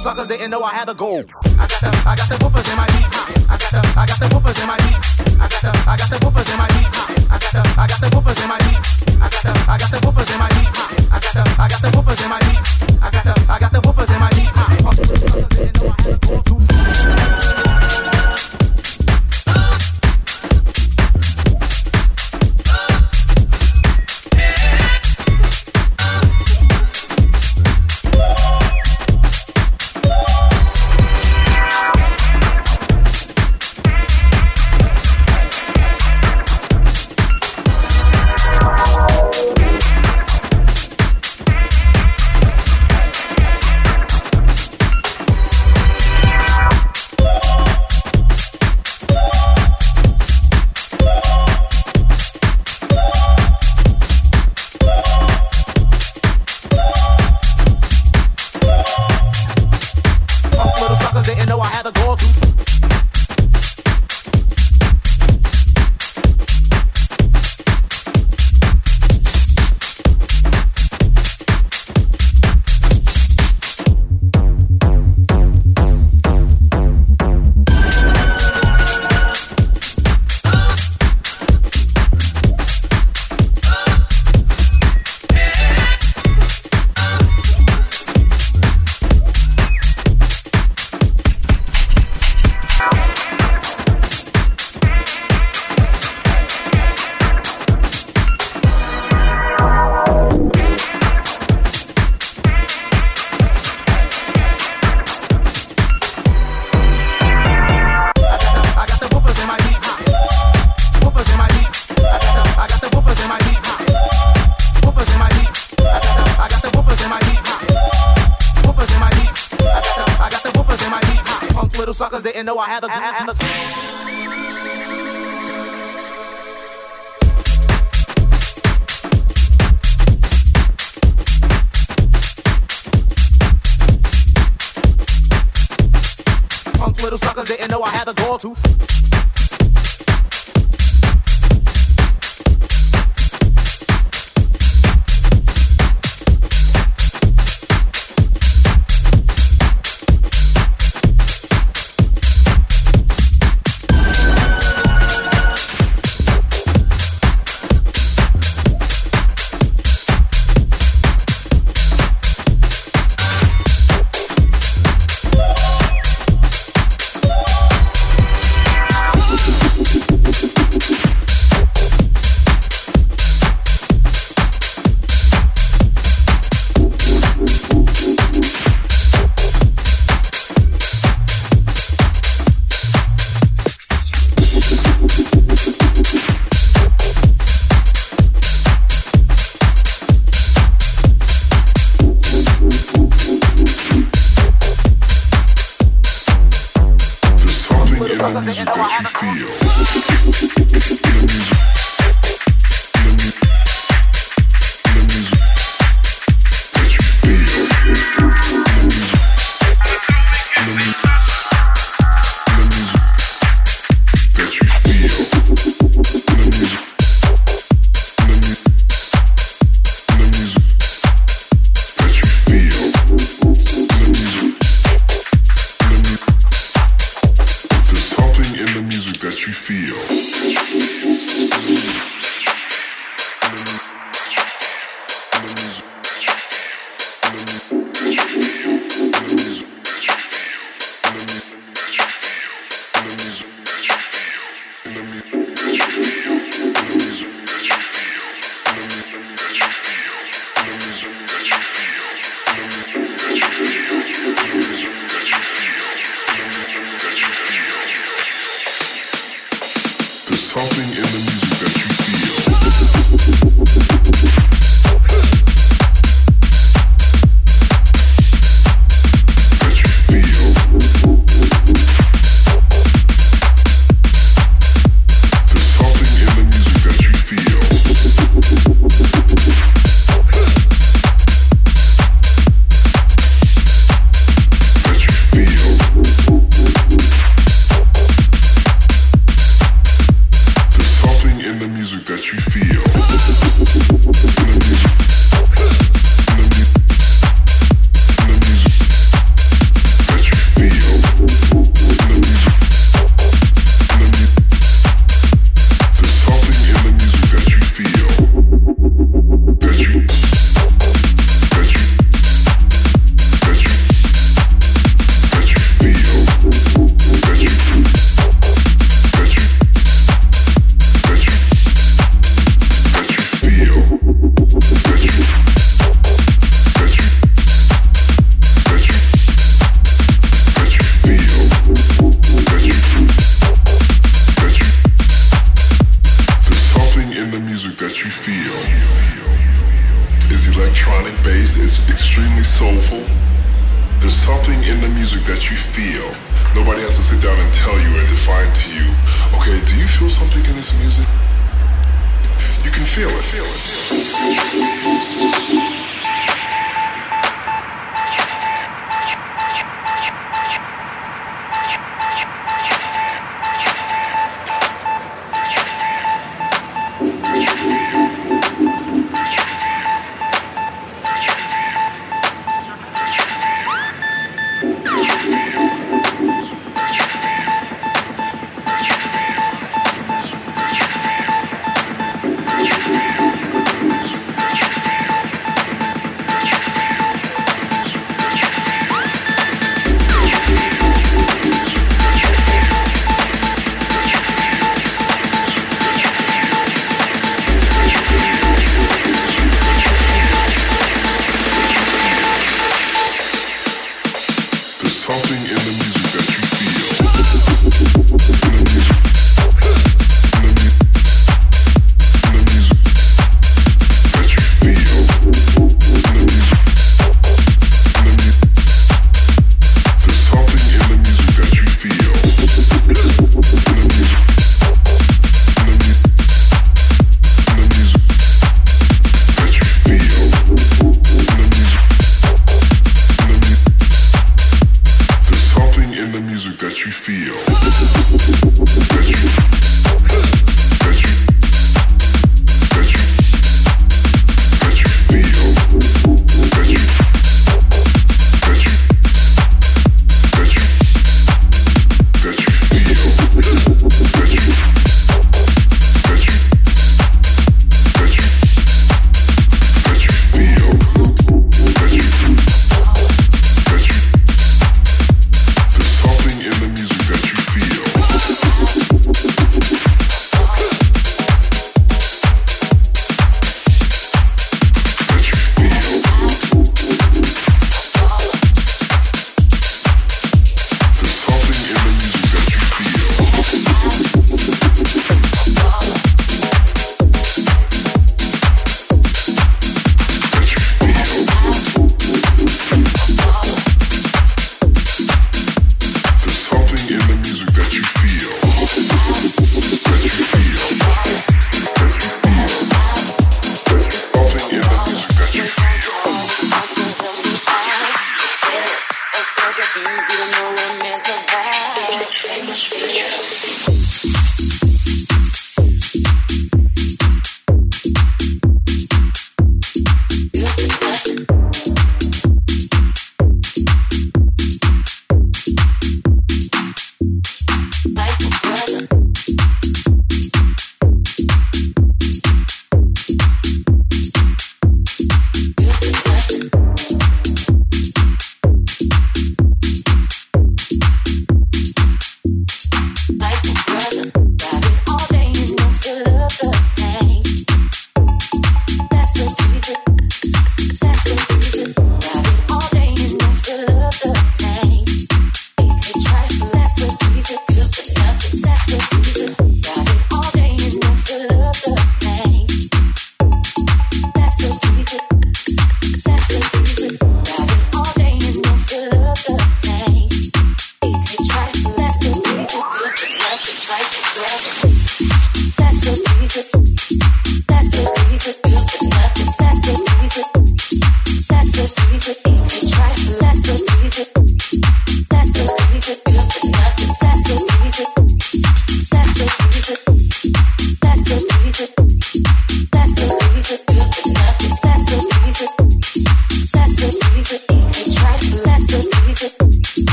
suckers didn't know I had the gold. I got the, I got the woofers in my heat. I got the, I got the woofers in my heat. I got the, I got the woofers in my heat. I got the, I got the woofers in my heat. I got the, I got the woofers in my heat. I got the, I got the woofers in my heat. I got the, I got the woofers in my heat. Suckers.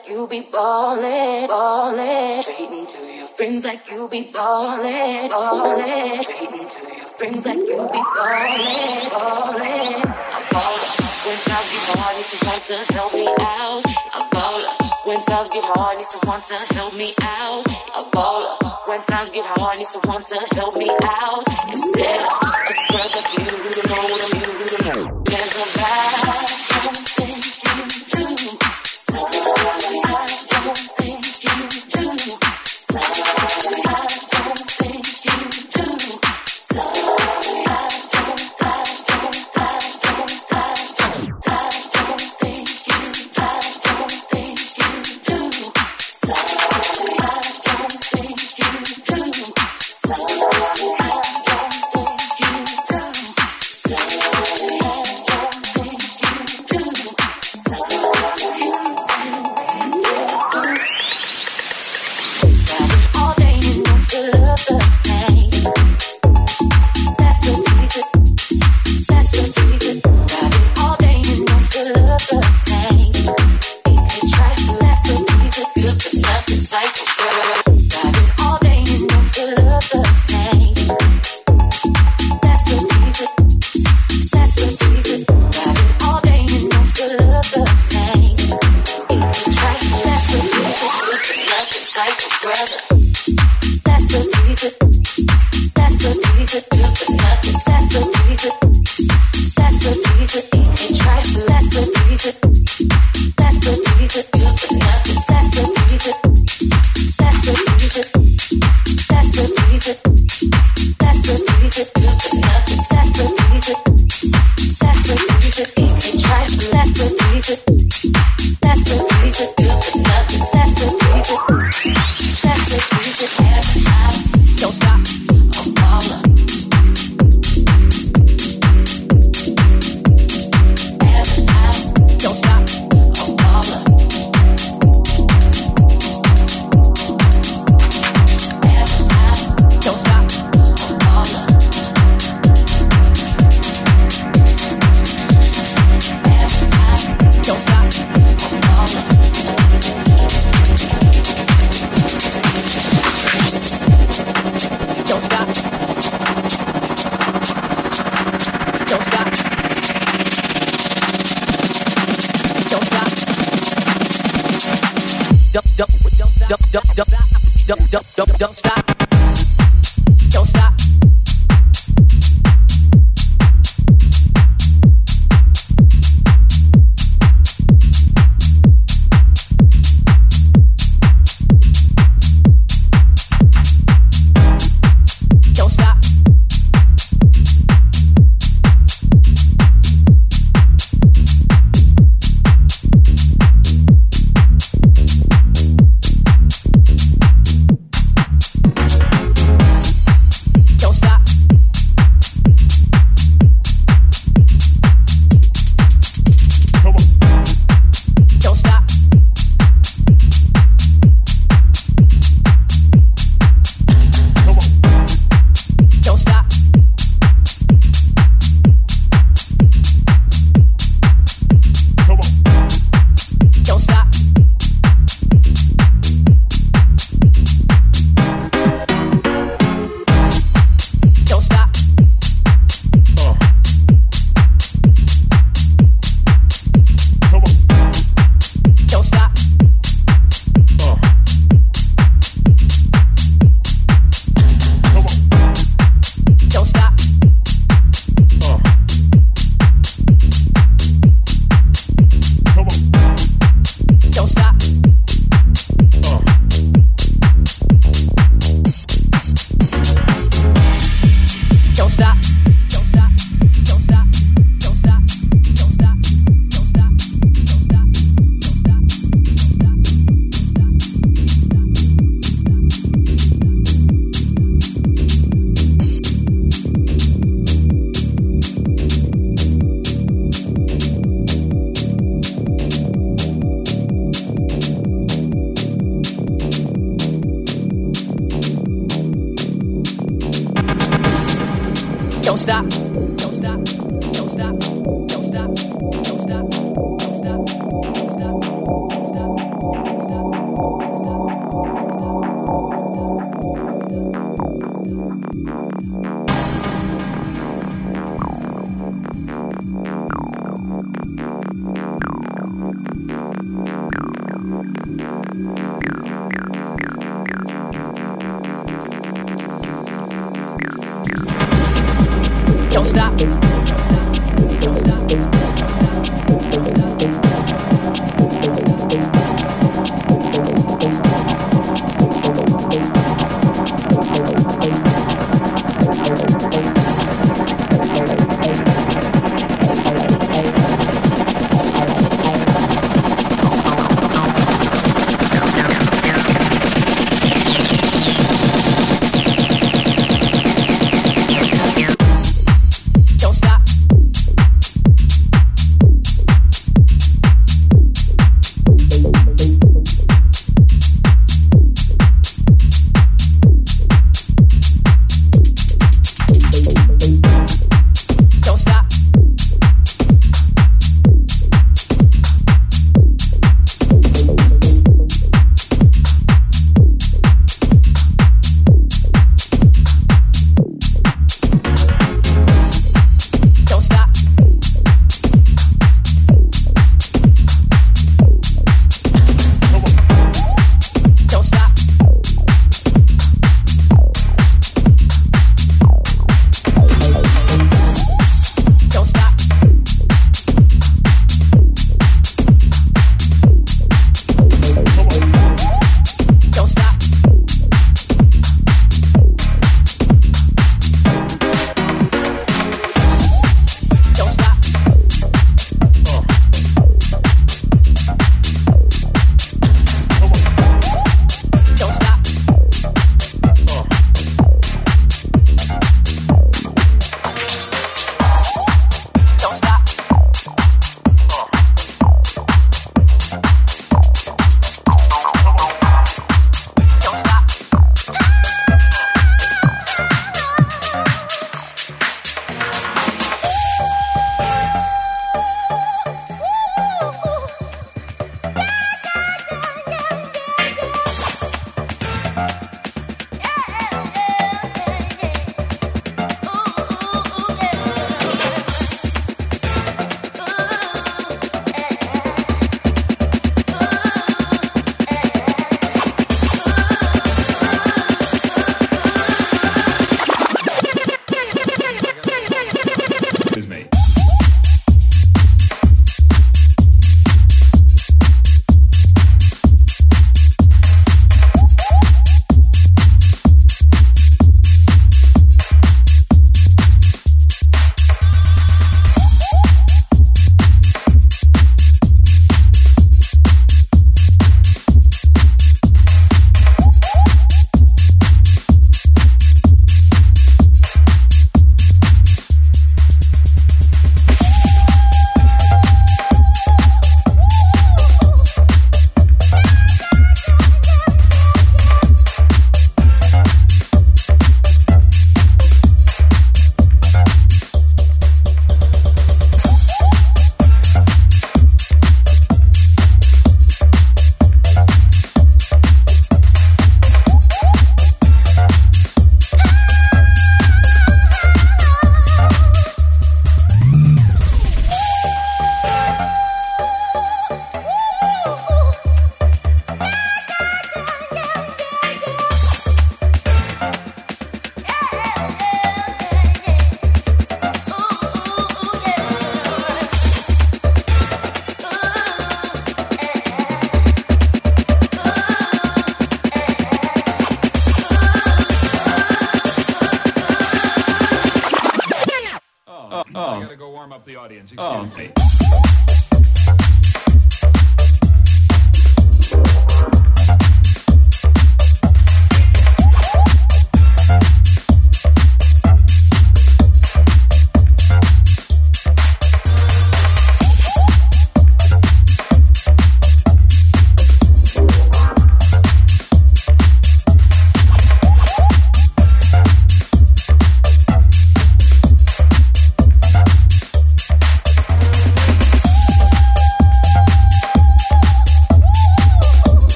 like you be ballin', ballin'. Trading to your friends like you be ballin', ballin'. Trading to your friends like you be ballin', ballin'. I'm ballin'. When times get hard, need someone to help me out. I'm ballin'. When times get hard, need someone to help me out. I'm ballin'. When times get hard, need someone to help me out. stop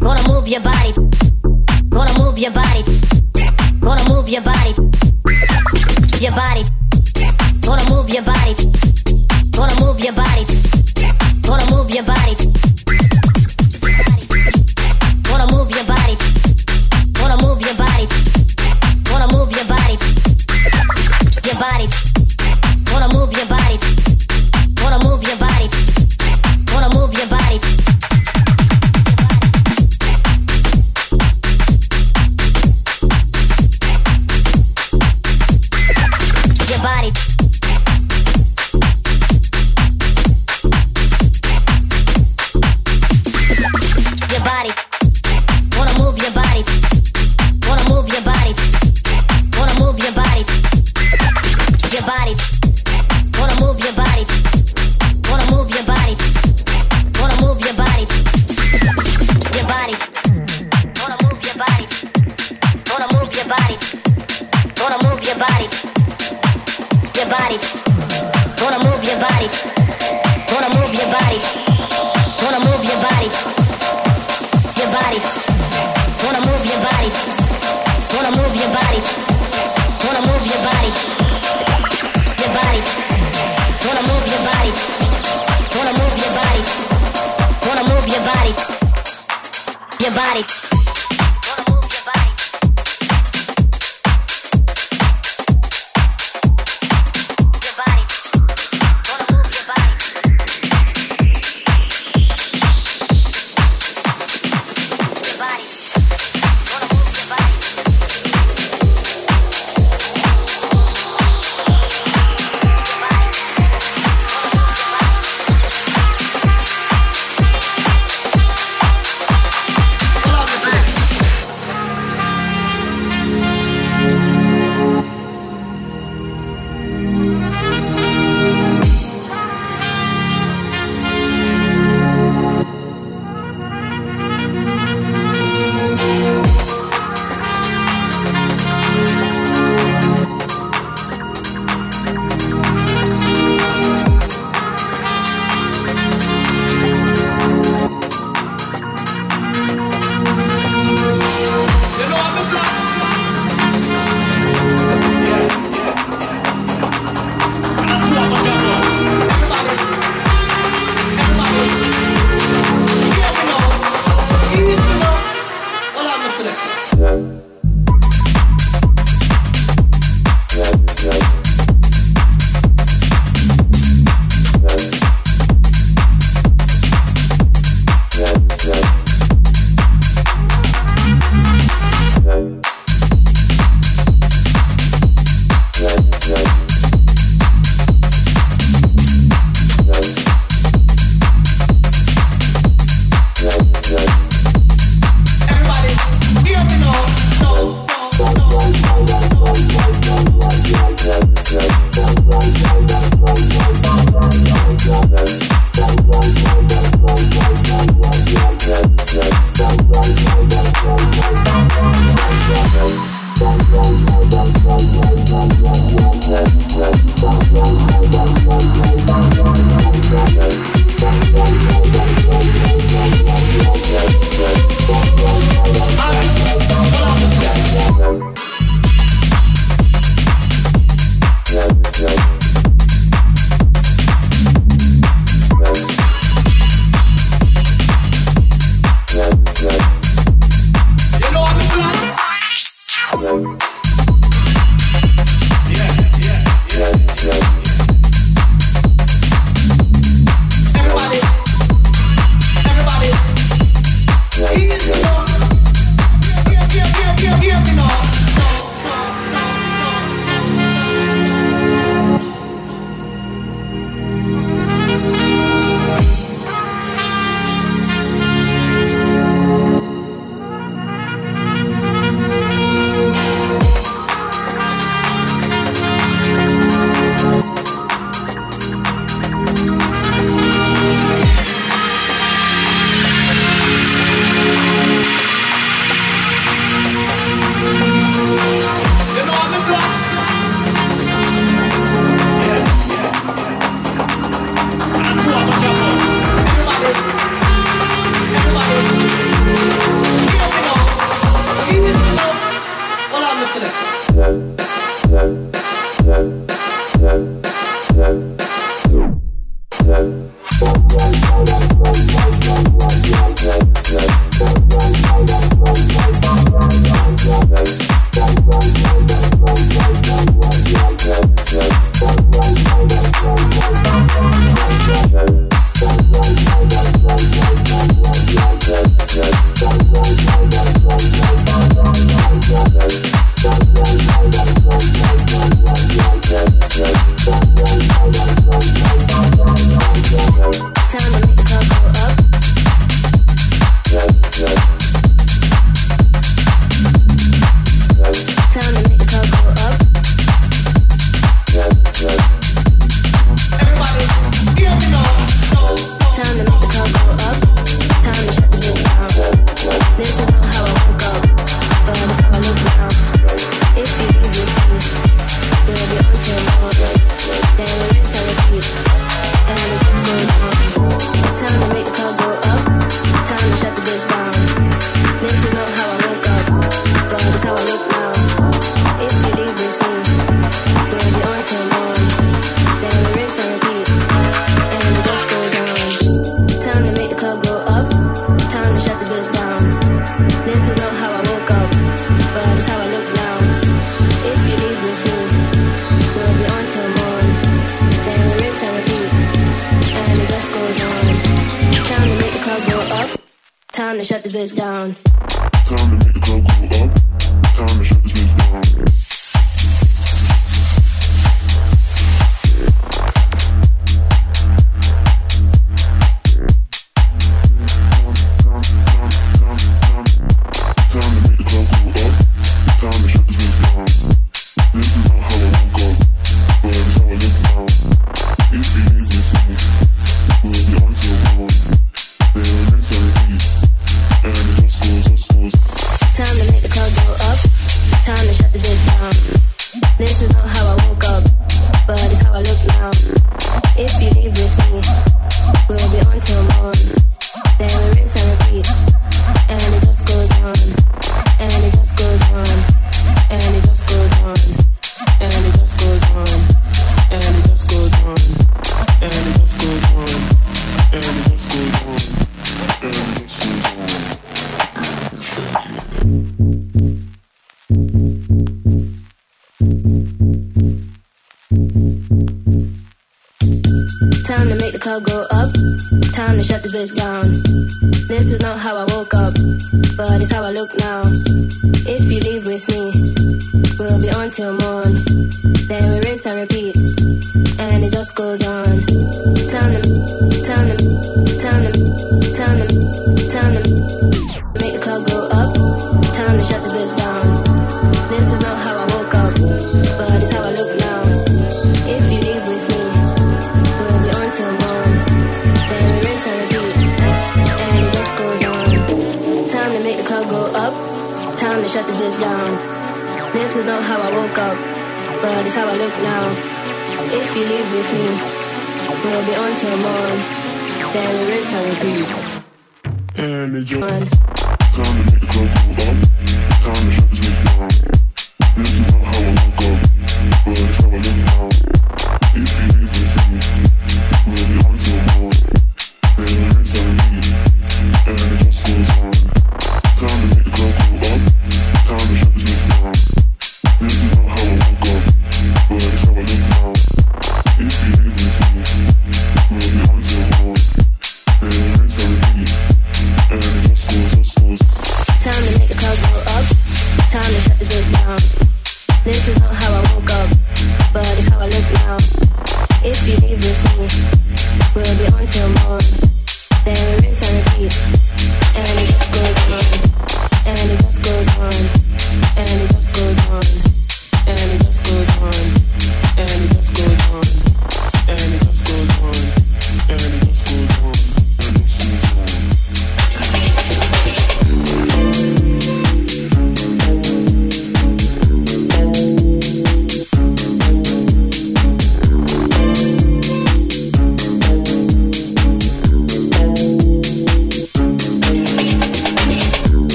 Gonna move your body. Gonna move your body. Gonna move your body. Your body.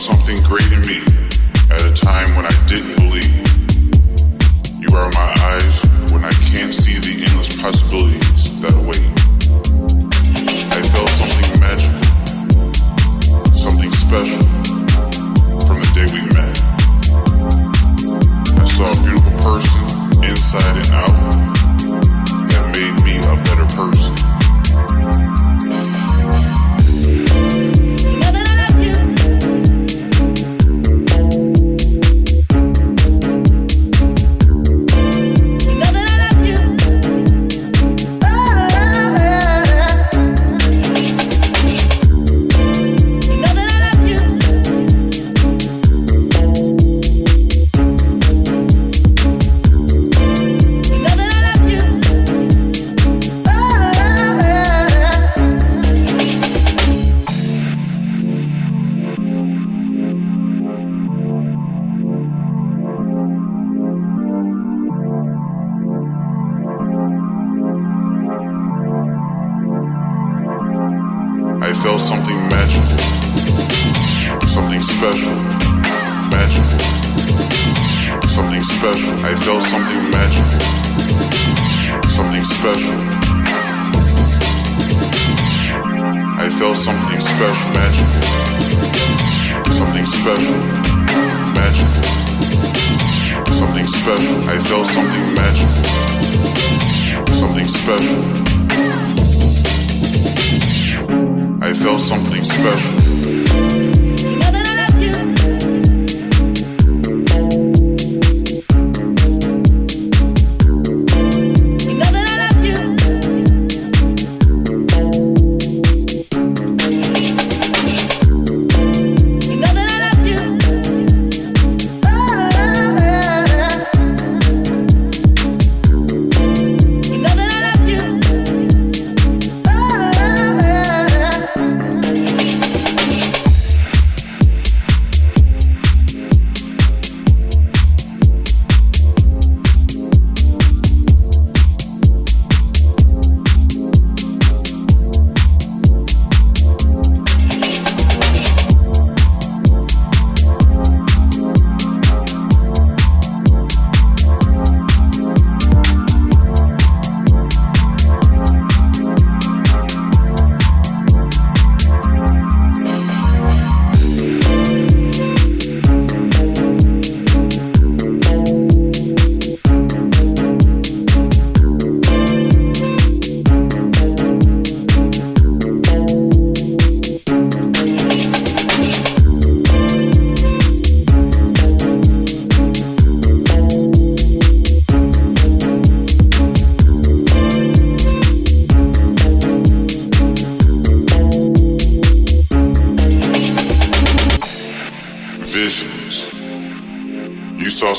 something great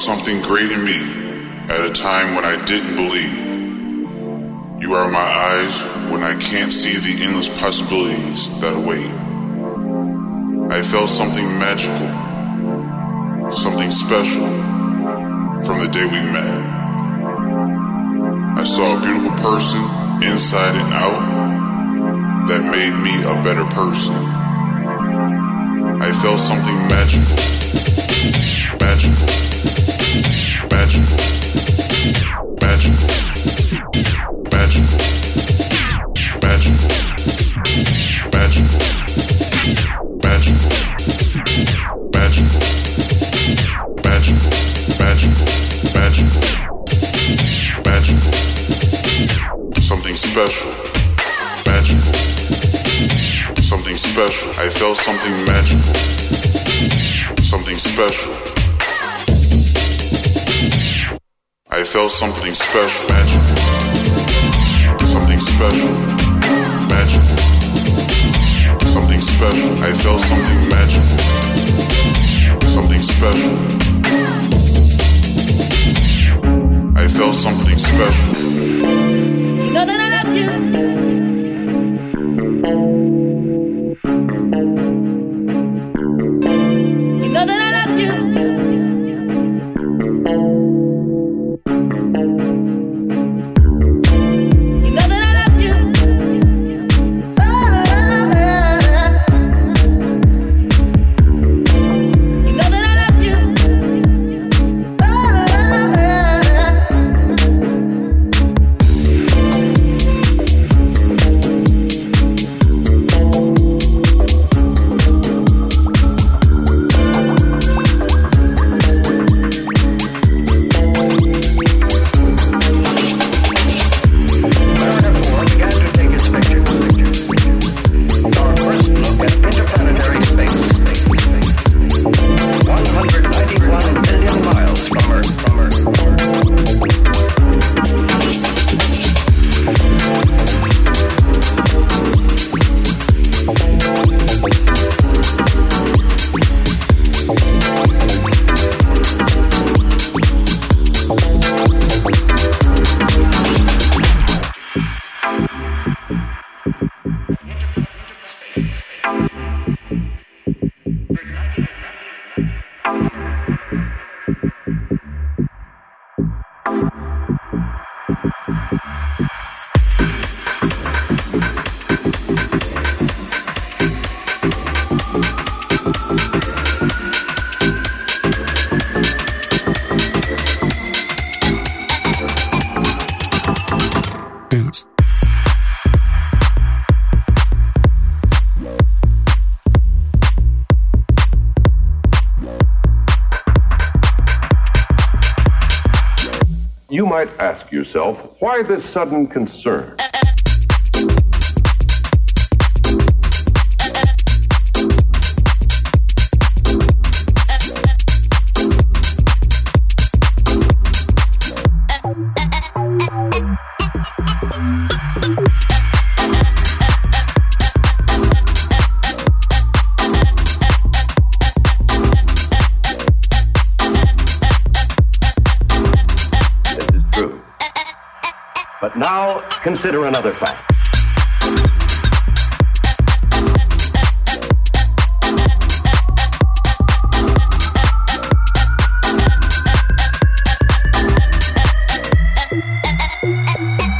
something great in me at a time when I didn't believe. You are my eyes when I can't see the endless possibilities that await. I felt something magical, something special from the day we met. I saw a beautiful person inside and out that made me a better person. I felt something magical. special. I felt something magical. Something special. I felt something special, magical. Something special, magical. Something special. I felt something magical. Something special. I felt something special. You know that I love you. this sudden concern? consider another fact.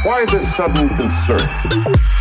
Why this sudden concern?